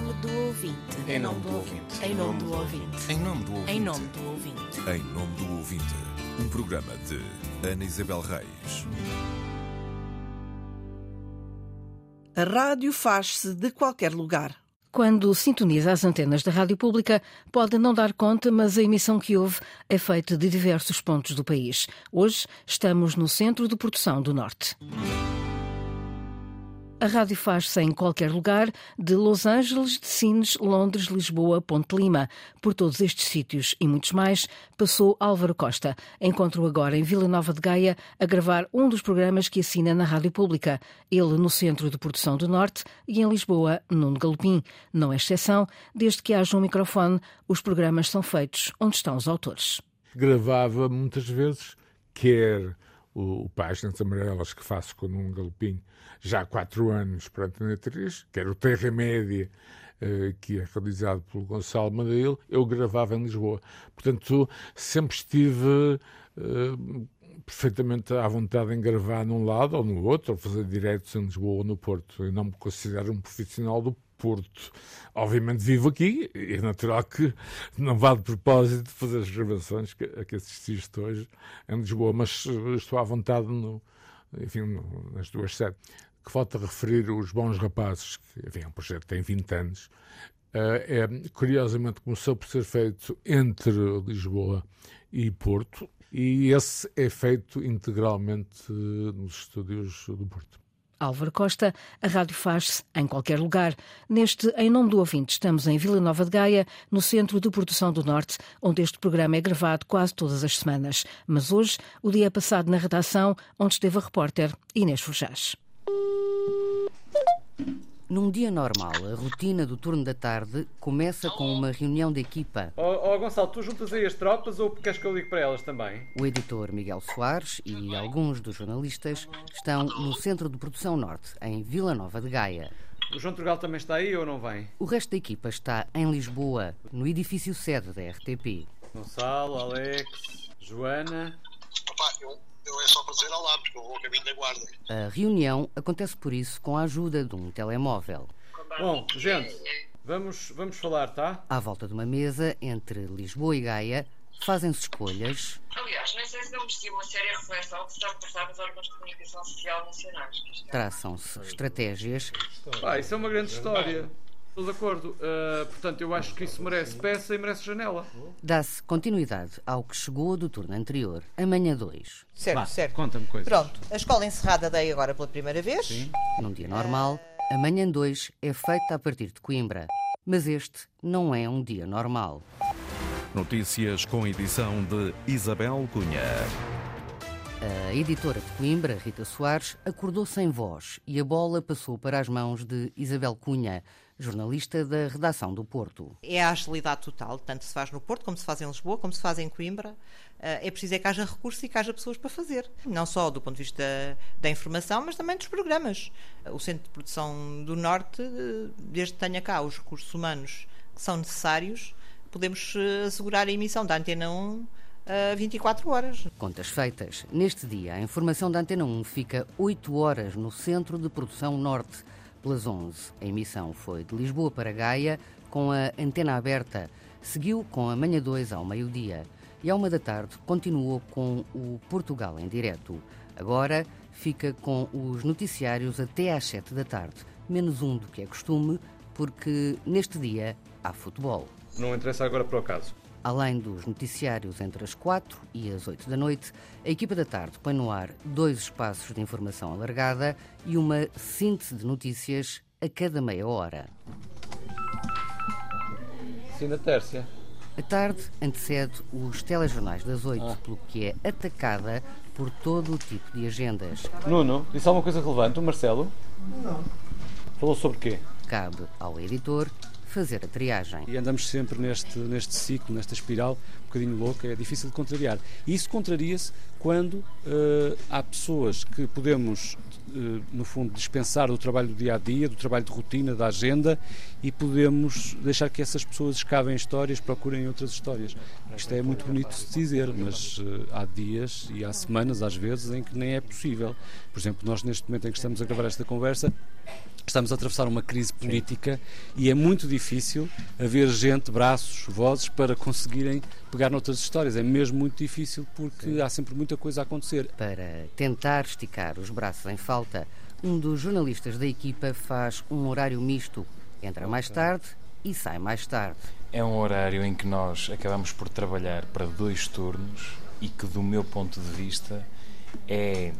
nome do ouvinte. Em nome do ouvinte. Em nome do ouvinte. Em nome do ouvinte. Em nome do ouvinte. Em nome do ouvinte, um programa de Ana Isabel Reis. A rádio faz-se de qualquer lugar. Quando sintoniza as antenas da rádio pública, pode não dar conta, mas a emissão que houve é feita de diversos pontos do país. Hoje estamos no centro de produção do Norte. A rádio faz-se em qualquer lugar, de Los Angeles, de Sines, Londres, Lisboa, Ponte Lima. Por todos estes sítios e muitos mais, passou Álvaro Costa. Encontro agora em Vila Nova de Gaia a gravar um dos programas que assina na rádio pública. Ele no Centro de Produção do Norte e em Lisboa, Nuno Galopim. Não é exceção, desde que haja um microfone, os programas são feitos onde estão os autores. Gravava muitas vezes, quer o, o Páginas Amarelas que faço com o Nuno Galopim, já há quatro anos para a Antena 3, que era o Terra Média, eh, que é realizado pelo Gonçalo Madeira, eu gravava em Lisboa. Portanto, sempre estive eh, perfeitamente à vontade em gravar num lado ou no outro, ou fazer diretos em Lisboa ou no Porto. Eu não me considero um profissional do Porto. Obviamente vivo aqui, é natural que não vá de propósito fazer as gravações que, a que assististe hoje em Lisboa, mas eh, estou à vontade no, enfim, no, nas duas sedes que falta referir os Bons Rapazes, que enfim, é um projeto que tem 20 anos, uh, é, curiosamente começou por ser feito entre Lisboa e Porto, e esse é feito integralmente nos estúdios do Porto. Álvaro Costa, a rádio faz-se em qualquer lugar. Neste Em Nome do Ouvinte, estamos em Vila Nova de Gaia, no Centro de Produção do Norte, onde este programa é gravado quase todas as semanas. Mas hoje, o dia é passado na redação, onde esteve a repórter Inês Forjás. Num dia normal, a rotina do turno da tarde começa com uma reunião de equipa. Ó oh, Gonçalo, tu juntas aí as tropas ou queres que eu ligue para elas também? O editor Miguel Soares e alguns dos jornalistas estão no Centro de Produção Norte, em Vila Nova de Gaia. O João Turgal também está aí ou não vem? O resto da equipa está em Lisboa, no edifício sede da RTP. Gonçalo, Alex, Joana. Opa, eu, é só para dizer olá, porque eu vou ao caminho da guarda. A reunião acontece por isso com a ajuda de um telemóvel. Bom, gente, vamos, vamos falar, tá? À volta de uma mesa entre Lisboa e Gaia, fazem-se escolhas. Aliás, nem sei se não merecia uma séria reflexão que se está a passar nos órgãos de comunicação social nacionais. Traçam-se estratégias. Ah, isso é uma grande história. Estou de acordo. Uh, portanto, eu acho que isso merece peça e merece janela. Dá-se continuidade ao que chegou do turno anterior, amanhã 2. Certo, Vá, certo. Conta-me coisas. Pronto, a escola encerrada dei agora pela primeira vez. Sim. Num dia normal, amanhã 2 é feita a partir de Coimbra. Mas este não é um dia normal. Notícias com edição de Isabel Cunha. A editora de Coimbra, Rita Soares, acordou sem voz e a bola passou para as mãos de Isabel Cunha, jornalista da redação do Porto. É a agilidade total, tanto se faz no Porto, como se faz em Lisboa, como se faz em Coimbra. Eh, É preciso é que haja recursos e que haja pessoas para fazer. Não só do ponto de vista da informação, mas também dos programas. O Centro de Produção do Norte, eh, desde que tenha cá os recursos humanos que são necessários, podemos eh, assegurar a emissão da Antena 1 a 24 horas. Contas feitas. Neste dia, a informação da Antena 1 fica 8 horas no Centro de Produção Norte, pelas 11. A emissão foi de Lisboa para Gaia, com a antena aberta. Seguiu com a manhã 2 ao meio-dia. E à uma da tarde continuou com o Portugal em direto. Agora fica com os noticiários até às 7 da tarde, menos um do que é costume, porque neste dia há futebol. Não interessa agora para o caso. Além dos noticiários entre as 4 e as 8 da noite, a equipa da tarde põe no ar dois espaços de informação alargada e uma síntese de notícias a cada meia hora. Sim, da Tércia. A tarde antecede os telejornais das 8, pelo que é atacada por todo o tipo de agendas. Nuno, disse alguma coisa relevante, o Marcelo? Não. Falou sobre quê? Cabe ao editor fazer a triagem. E andamos sempre neste, neste ciclo, nesta espiral, um bocadinho louca, é difícil de contrariar. E isso contraria-se quando eh, há pessoas que podemos, eh, no fundo, dispensar do trabalho do dia a dia, do trabalho de rotina, da agenda, e podemos deixar que essas pessoas escavem histórias, procurem outras histórias. Isto é muito bonito de se dizer, mas eh, há dias e há semanas, às vezes, em que nem é possível. Por exemplo, nós neste momento em que estamos a gravar esta conversa, estamos a atravessar uma crise política e é muito difícil haver gente, braços, vozes para conseguirem pegar noutras histórias. É mesmo muito difícil porque Sim. há sempre muita coisa a acontecer. Para tentar esticar os braços em falta, um dos jornalistas da equipa faz um horário misto. Entra mais tarde e sai mais tarde. É um horário em que nós acabamos por trabalhar para dois turnos e que, do meu ponto de vista, é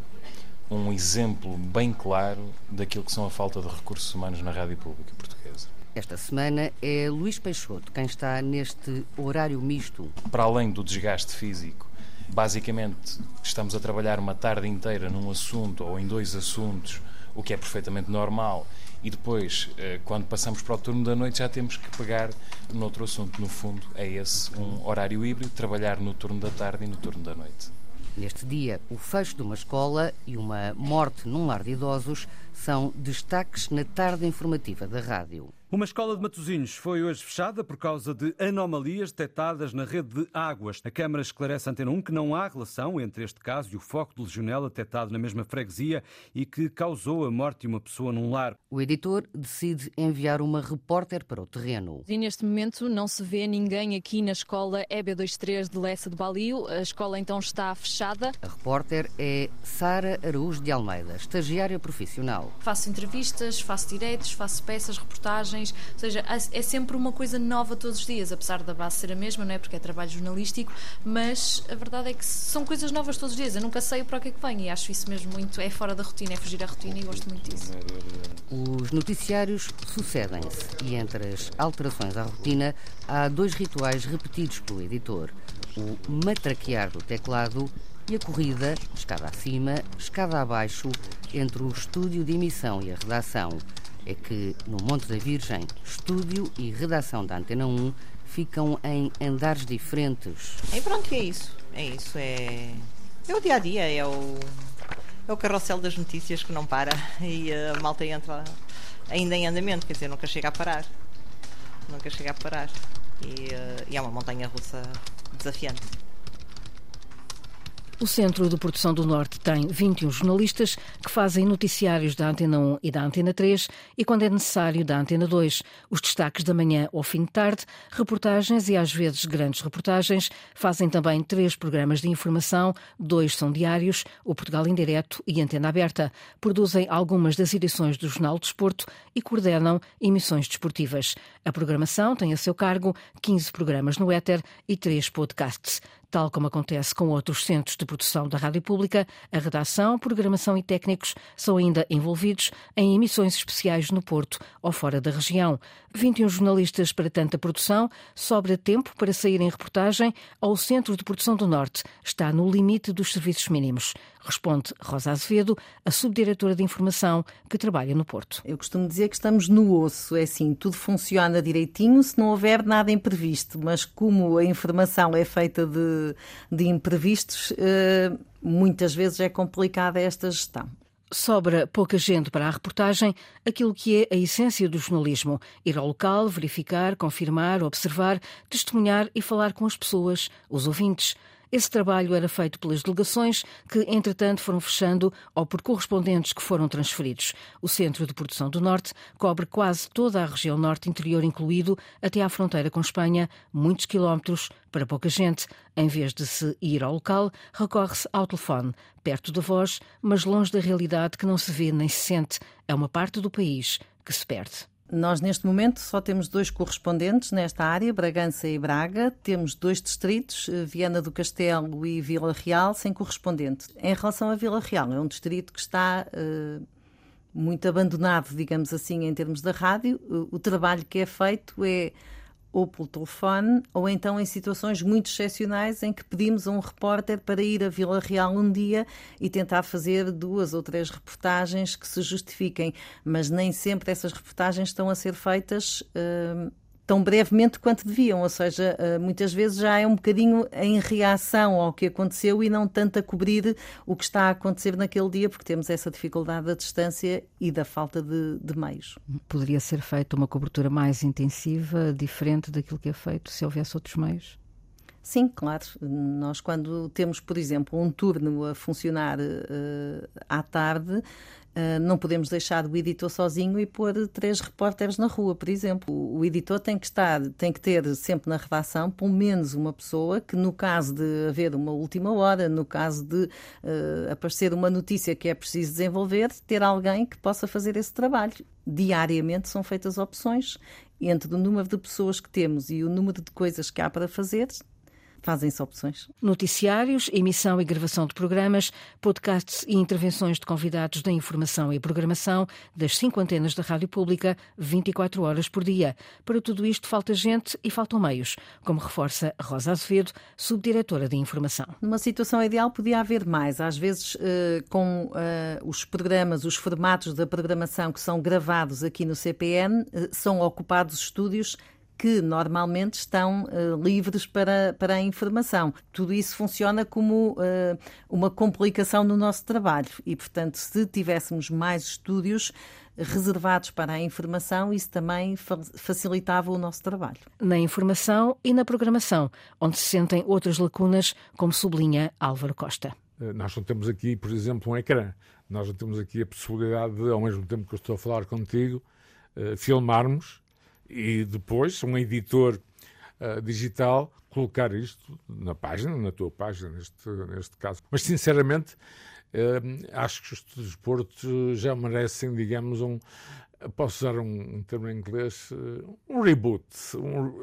um exemplo bem claro daquilo que são a falta de recursos humanos na rádio pública portuguesa. Esta semana é Luís Peixoto quem está neste horário misto. Para além do desgaste físico, basicamente estamos a trabalhar uma tarde inteira num assunto ou em dois assuntos, o que é perfeitamente normal, e depois, eh, quando passamos para o turno da noite, já temos que pegar noutro assunto. No fundo, é esse um horário híbrido, trabalhar no turno da tarde e no turno da noite. Neste dia, o fecho de uma escola e uma morte num lar de idosos são destaques na tarde informativa da rádio. Uma escola de Matosinhos foi hoje fechada por causa de anomalias detectadas na rede de águas. A Câmara esclarece Antena 1 que não há relação entre este caso e o foco de legionela detectado na mesma freguesia e que causou a morte de uma pessoa num lar. O editor decide enviar uma repórter para o terreno. E neste momento não se vê ninguém aqui na escola EB23 de Lessa de Balio. A escola então está fechada. A repórter é Sara Araújo de Almeida, estagiária profissional. Faço entrevistas, faço direitos, faço peças, reportagens ou seja, é sempre uma coisa nova todos os dias, apesar da base ser a mesma, não é? Porque é trabalho jornalístico, mas a verdade é que são coisas novas todos os dias. Eu nunca sei para o que é que vem e acho isso mesmo muito. É fora da rotina, é fugir à rotina e gosto muito disso. Os noticiários sucedem-se e entre as alterações à rotina há dois rituais repetidos pelo editor: o matraquear do teclado e a corrida, escada acima, escada abaixo, entre o estúdio de emissão e a redação é que no Monte da Virgem, estúdio e redação da Antena 1 ficam em andares diferentes. E pronto, é isso. É isso. É, é o dia a dia, é o, é o carrossel das notícias que não para e a malta entra ainda em andamento, quer dizer, nunca chega a parar. Nunca chega a parar. E, eh, e é uma montanha russa desafiante. O Centro de Produção do Norte tem 21 jornalistas que fazem noticiários da Antena 1 e da Antena 3 e, quando é necessário, da Antena 2. Os destaques da manhã ou fim de tarde, reportagens e às vezes grandes reportagens. Fazem também três programas de informação, dois são diários, o Portugal em Direto e Antena Aberta. Produzem algumas das edições do Jornal Desporto e coordenam emissões desportivas. A programação tem a seu cargo 15 programas no éter e três podcasts. Tal como acontece com outros centros de produção da Rádio Pública, a redação, programação e técnicos são ainda envolvidos em emissões especiais no Porto ou fora da região. 21 jornalistas para tanta produção, sobra tempo para sair em reportagem ou o Centro de Produção do Norte está no limite dos serviços mínimos. Responde Rosa Azevedo, a subdiretora de informação que trabalha no Porto. Eu costumo dizer que estamos no osso, é assim, tudo funciona direitinho se não houver nada imprevisto, mas como a informação é feita de, de imprevistos, eh, muitas vezes é complicada esta gestão. Sobra pouca gente para a reportagem, aquilo que é a essência do jornalismo: ir ao local, verificar, confirmar, observar, testemunhar e falar com as pessoas, os ouvintes. Esse trabalho era feito pelas delegações, que entretanto foram fechando ou por correspondentes que foram transferidos. O Centro de Produção do Norte cobre quase toda a região norte interior, incluído até à fronteira com Espanha, muitos quilómetros para pouca gente. Em vez de se ir ao local, recorre-se ao telefone, perto da voz, mas longe da realidade que não se vê nem se sente. É uma parte do país que se perde. Nós, neste momento, só temos dois correspondentes nesta área, Bragança e Braga. Temos dois distritos, eh, Viana do Castelo e Vila Real, sem correspondente. Em relação a Vila Real, é um distrito que está uh, muito abandonado, digamos assim, em termos da rádio. O, o trabalho que é feito é ou pelo telefone, ou então em situações muito excepcionais em que pedimos a um repórter para ir a Vila Real um dia e tentar fazer duas ou três reportagens que se justifiquem, mas nem sempre essas reportagens estão a ser feitas. Uh, tão brevemente quanto deviam, ou seja, eh, muitas vezes já é um bocadinho em reação ao que aconteceu e não tanto a cobrir o que está a acontecer naquele dia, porque temos essa dificuldade da distância e da falta de, de meios. Poderia ser feita uma cobertura mais intensiva, diferente daquilo que é feito, se houvesse outros meios? Sim, claro. Nós, quando temos, por exemplo, um turno a funcionar uh, à tarde, Uh, não podemos deixar o editor sozinho e pôr três repórteres na rua, por exemplo. O, o editor tem que estar, tem que ter sempre na redação pelo menos uma pessoa que, no caso de haver uma última hora, no caso de uh, aparecer uma notícia que é preciso desenvolver, ter alguém que possa fazer esse trabalho. Diariamente são feitas opções entre o número de pessoas que temos e o número de coisas que há para fazer, fazem-se opções. Noticiários, emissão e gravação de programas, podcasts e intervenções de convidados da informação e programação das cinco antenas da Rádio Pública, 24 horas por dia. Para tudo isto falta gente e faltam meios, como reforça Rosa Azevedo, subdiretora de informação. Numa situação ideal podia haver mais. Às vezes, eh, com eh, os programas, os formatos da programação que são gravados aqui no CPN, eh, são ocupados estúdios que normalmente estão uh, livres para, para a informação. Tudo isso funciona como uh, uma complicação no nosso trabalho e, portanto, se tivéssemos mais estúdios reservados para a informação, isso também fa facilitava o nosso trabalho. Na informação e na programação, onde se sentem outras lacunas, como sublinha Álvaro Costa. Eh, nós não temos aqui, por exemplo, um ecrã. Nós não temos aqui a possibilidade de, ao mesmo tempo que eu estou a falar contigo, filmarmos e depois um editor uh, digital colocar isto na página, na tua página, neste, neste caso. Mas, sinceramente, uh, acho que os desportos já merecem, digamos, um. Posso usar um, um termo em inglês, uh, um reboot, um,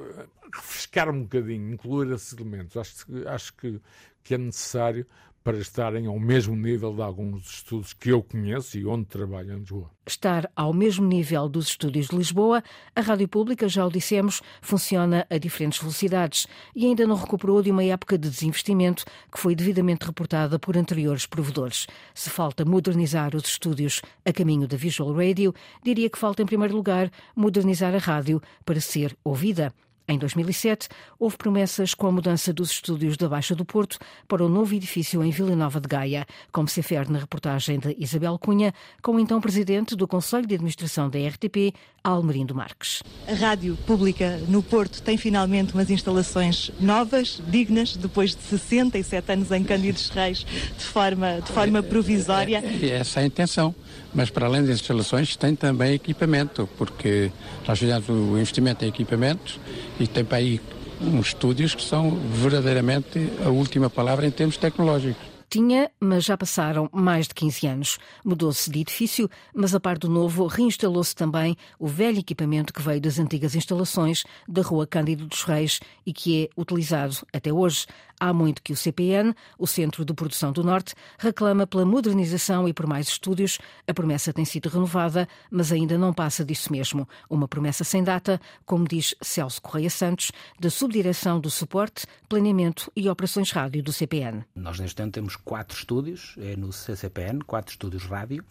refrescar um bocadinho, incluir esses elementos. Acho, acho que, que é necessário para estarem ao mesmo nível de alguns dos estudos que eu conheço e onde trabalho em Lisboa. Estar ao mesmo nível dos estúdios de Lisboa, a Rádio Pública, já o dissemos, funciona a diferentes velocidades e ainda não recuperou de uma época de desinvestimento que foi devidamente reportada por anteriores provedores. Se falta modernizar os estúdios a caminho da Visual Radio, diria que falta, em primeiro lugar, modernizar a rádio para ser ouvida. Em 2007, houve promessas com a mudança dos estúdios da Baixa do Porto para o novo edifício em Vila Nova de Gaia, como se afere na reportagem de Isabel Cunha, com o então presidente do Conselho de Administração da RTP, Almerindo Marques. A Rádio Pública no Porto tem finalmente umas instalações novas, dignas, depois de 67 anos em Cândidos Reis, de forma, de forma provisória. É, é, essa é a intenção mas para além das instalações tem também equipamento, porque nós fizemos o investimento em equipamentos e tem para aí uns estúdios que são verdadeiramente a última palavra em termos tecnológicos. Tinha, mas já passaram mais de 15 anos. Mudou-se de edifício, mas a par do novo, reinstalou-se também o velho equipamento que veio das antigas instalações da Rua Cândido dos Reis e que é utilizado até hoje. Há muito que o CPN, o Centro de Produção do Norte, reclama pela modernização e por mais estúdios. A promessa tem sido renovada, mas ainda não passa disso mesmo. Uma promessa sem data, como diz Celso Correia Santos, da Subdireção do Suporte, Planeamento e Operações Rádio do CPN. Nós, neste momento, temos quatro estúdios é no CCPN, quatro estúdios rádio,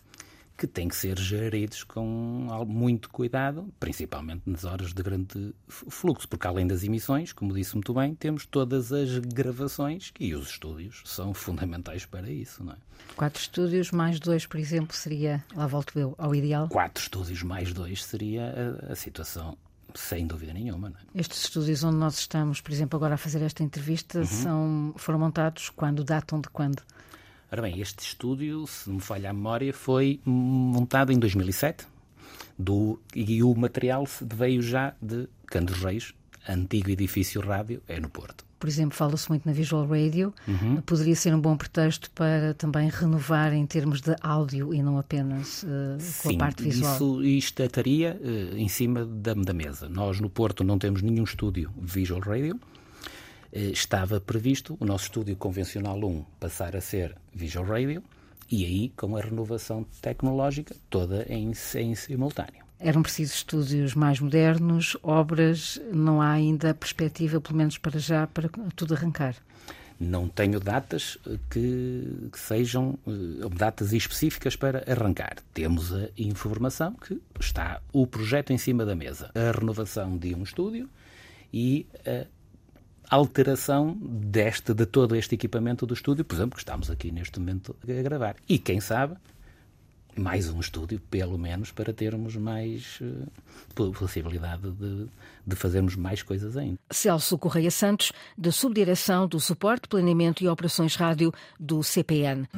que têm que ser geridos com muito cuidado, principalmente nas horas de grande fluxo, porque além das emissões, como disse muito bem, temos todas as gravações e os estúdios são fundamentais para isso, não é? Quatro estúdios mais dois, por exemplo, seria, lá volto eu, ao ideal? Quatro estúdios mais dois seria a, a situação sem dúvida nenhuma. É? Estes estúdios onde nós estamos, por exemplo, agora a fazer esta entrevista, uhum. são, foram montados quando? Datam de quando? Ora bem, este estúdio, se não me falha a memória, foi montado em 2007 do, e o material veio já de Candos Reis, antigo edifício rádio, é no Porto por exemplo, fala-se muito na Visual Radio, uhum. poderia ser um bom pretexto para também renovar em termos de áudio e não apenas uh, com Sim, a parte visual. Isso estaria uh, em cima da, da, mesa. Nós no Porto não temos nenhum estúdio Visual Radio. Uh, estava previsto o nosso estúdio convencional 1 passar a ser Visual Radio e aí com a renovação tecnológica toda em, em simultâneo. Eram precisos estúdios mais modernos, obras, não há ainda perspectiva, pelo menos para já, para tudo arrancar. Não tenho datas eh, que, que sejam uh, datas específicas para arrancar. Temos a informação que está o projeto em cima da mesa. A renovação de um estúdio e a alteração deste, de todo este equipamento do estúdio, por exemplo, que estamos aqui neste momento a gravar. E quem sabe, mais um estúdio, pelo menos, para termos mais uh, possibilidade de, de fazermos mais coisas ainda. Celso Correia Santos, da Subdireção do Suporte, Planeamento e Operações Rádio do CPN.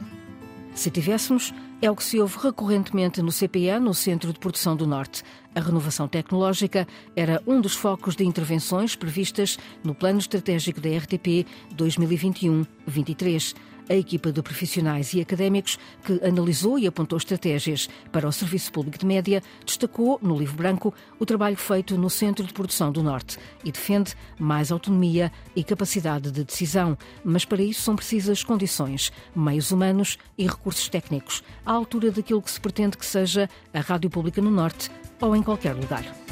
Se tivéssemos, é o que se ouve recorrentemente no CPN, no Centro de Produção do Norte. A renovação tecnológica era um dos focos de intervenções previstas no Plano Estratégico da RTP 2021-23 a equipa de profissionais e académicos que analisou e apontou estratégias para o Serviço Público de Média destacou, no livro branco, o trabalho feito no Centro de Produção do Norte e defende mais autonomia e capacidade de decisão, mas para isso são precisas condições, meios humanos e recursos técnicos, à altura daquilo que se pretende que seja a Rádio Pública no Norte ou em qualquer lugar.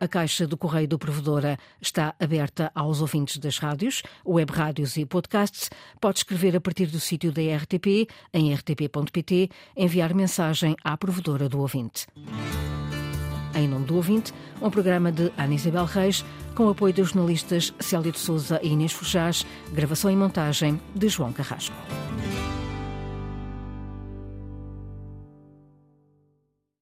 A caixa do Correio do Provedora está aberta aos ouvintes das rádios, web rádios e podcasts. Pode escrever a partir do sítio da RTP, em rtp.pt, enviar mensagem à provedora do ouvinte. Em nome do ouvinte, um programa de Ana Isabel Reis, com apoio dos jornalistas Célio de Souza e Inês Fujás, gravação e montagem de João Carrasco.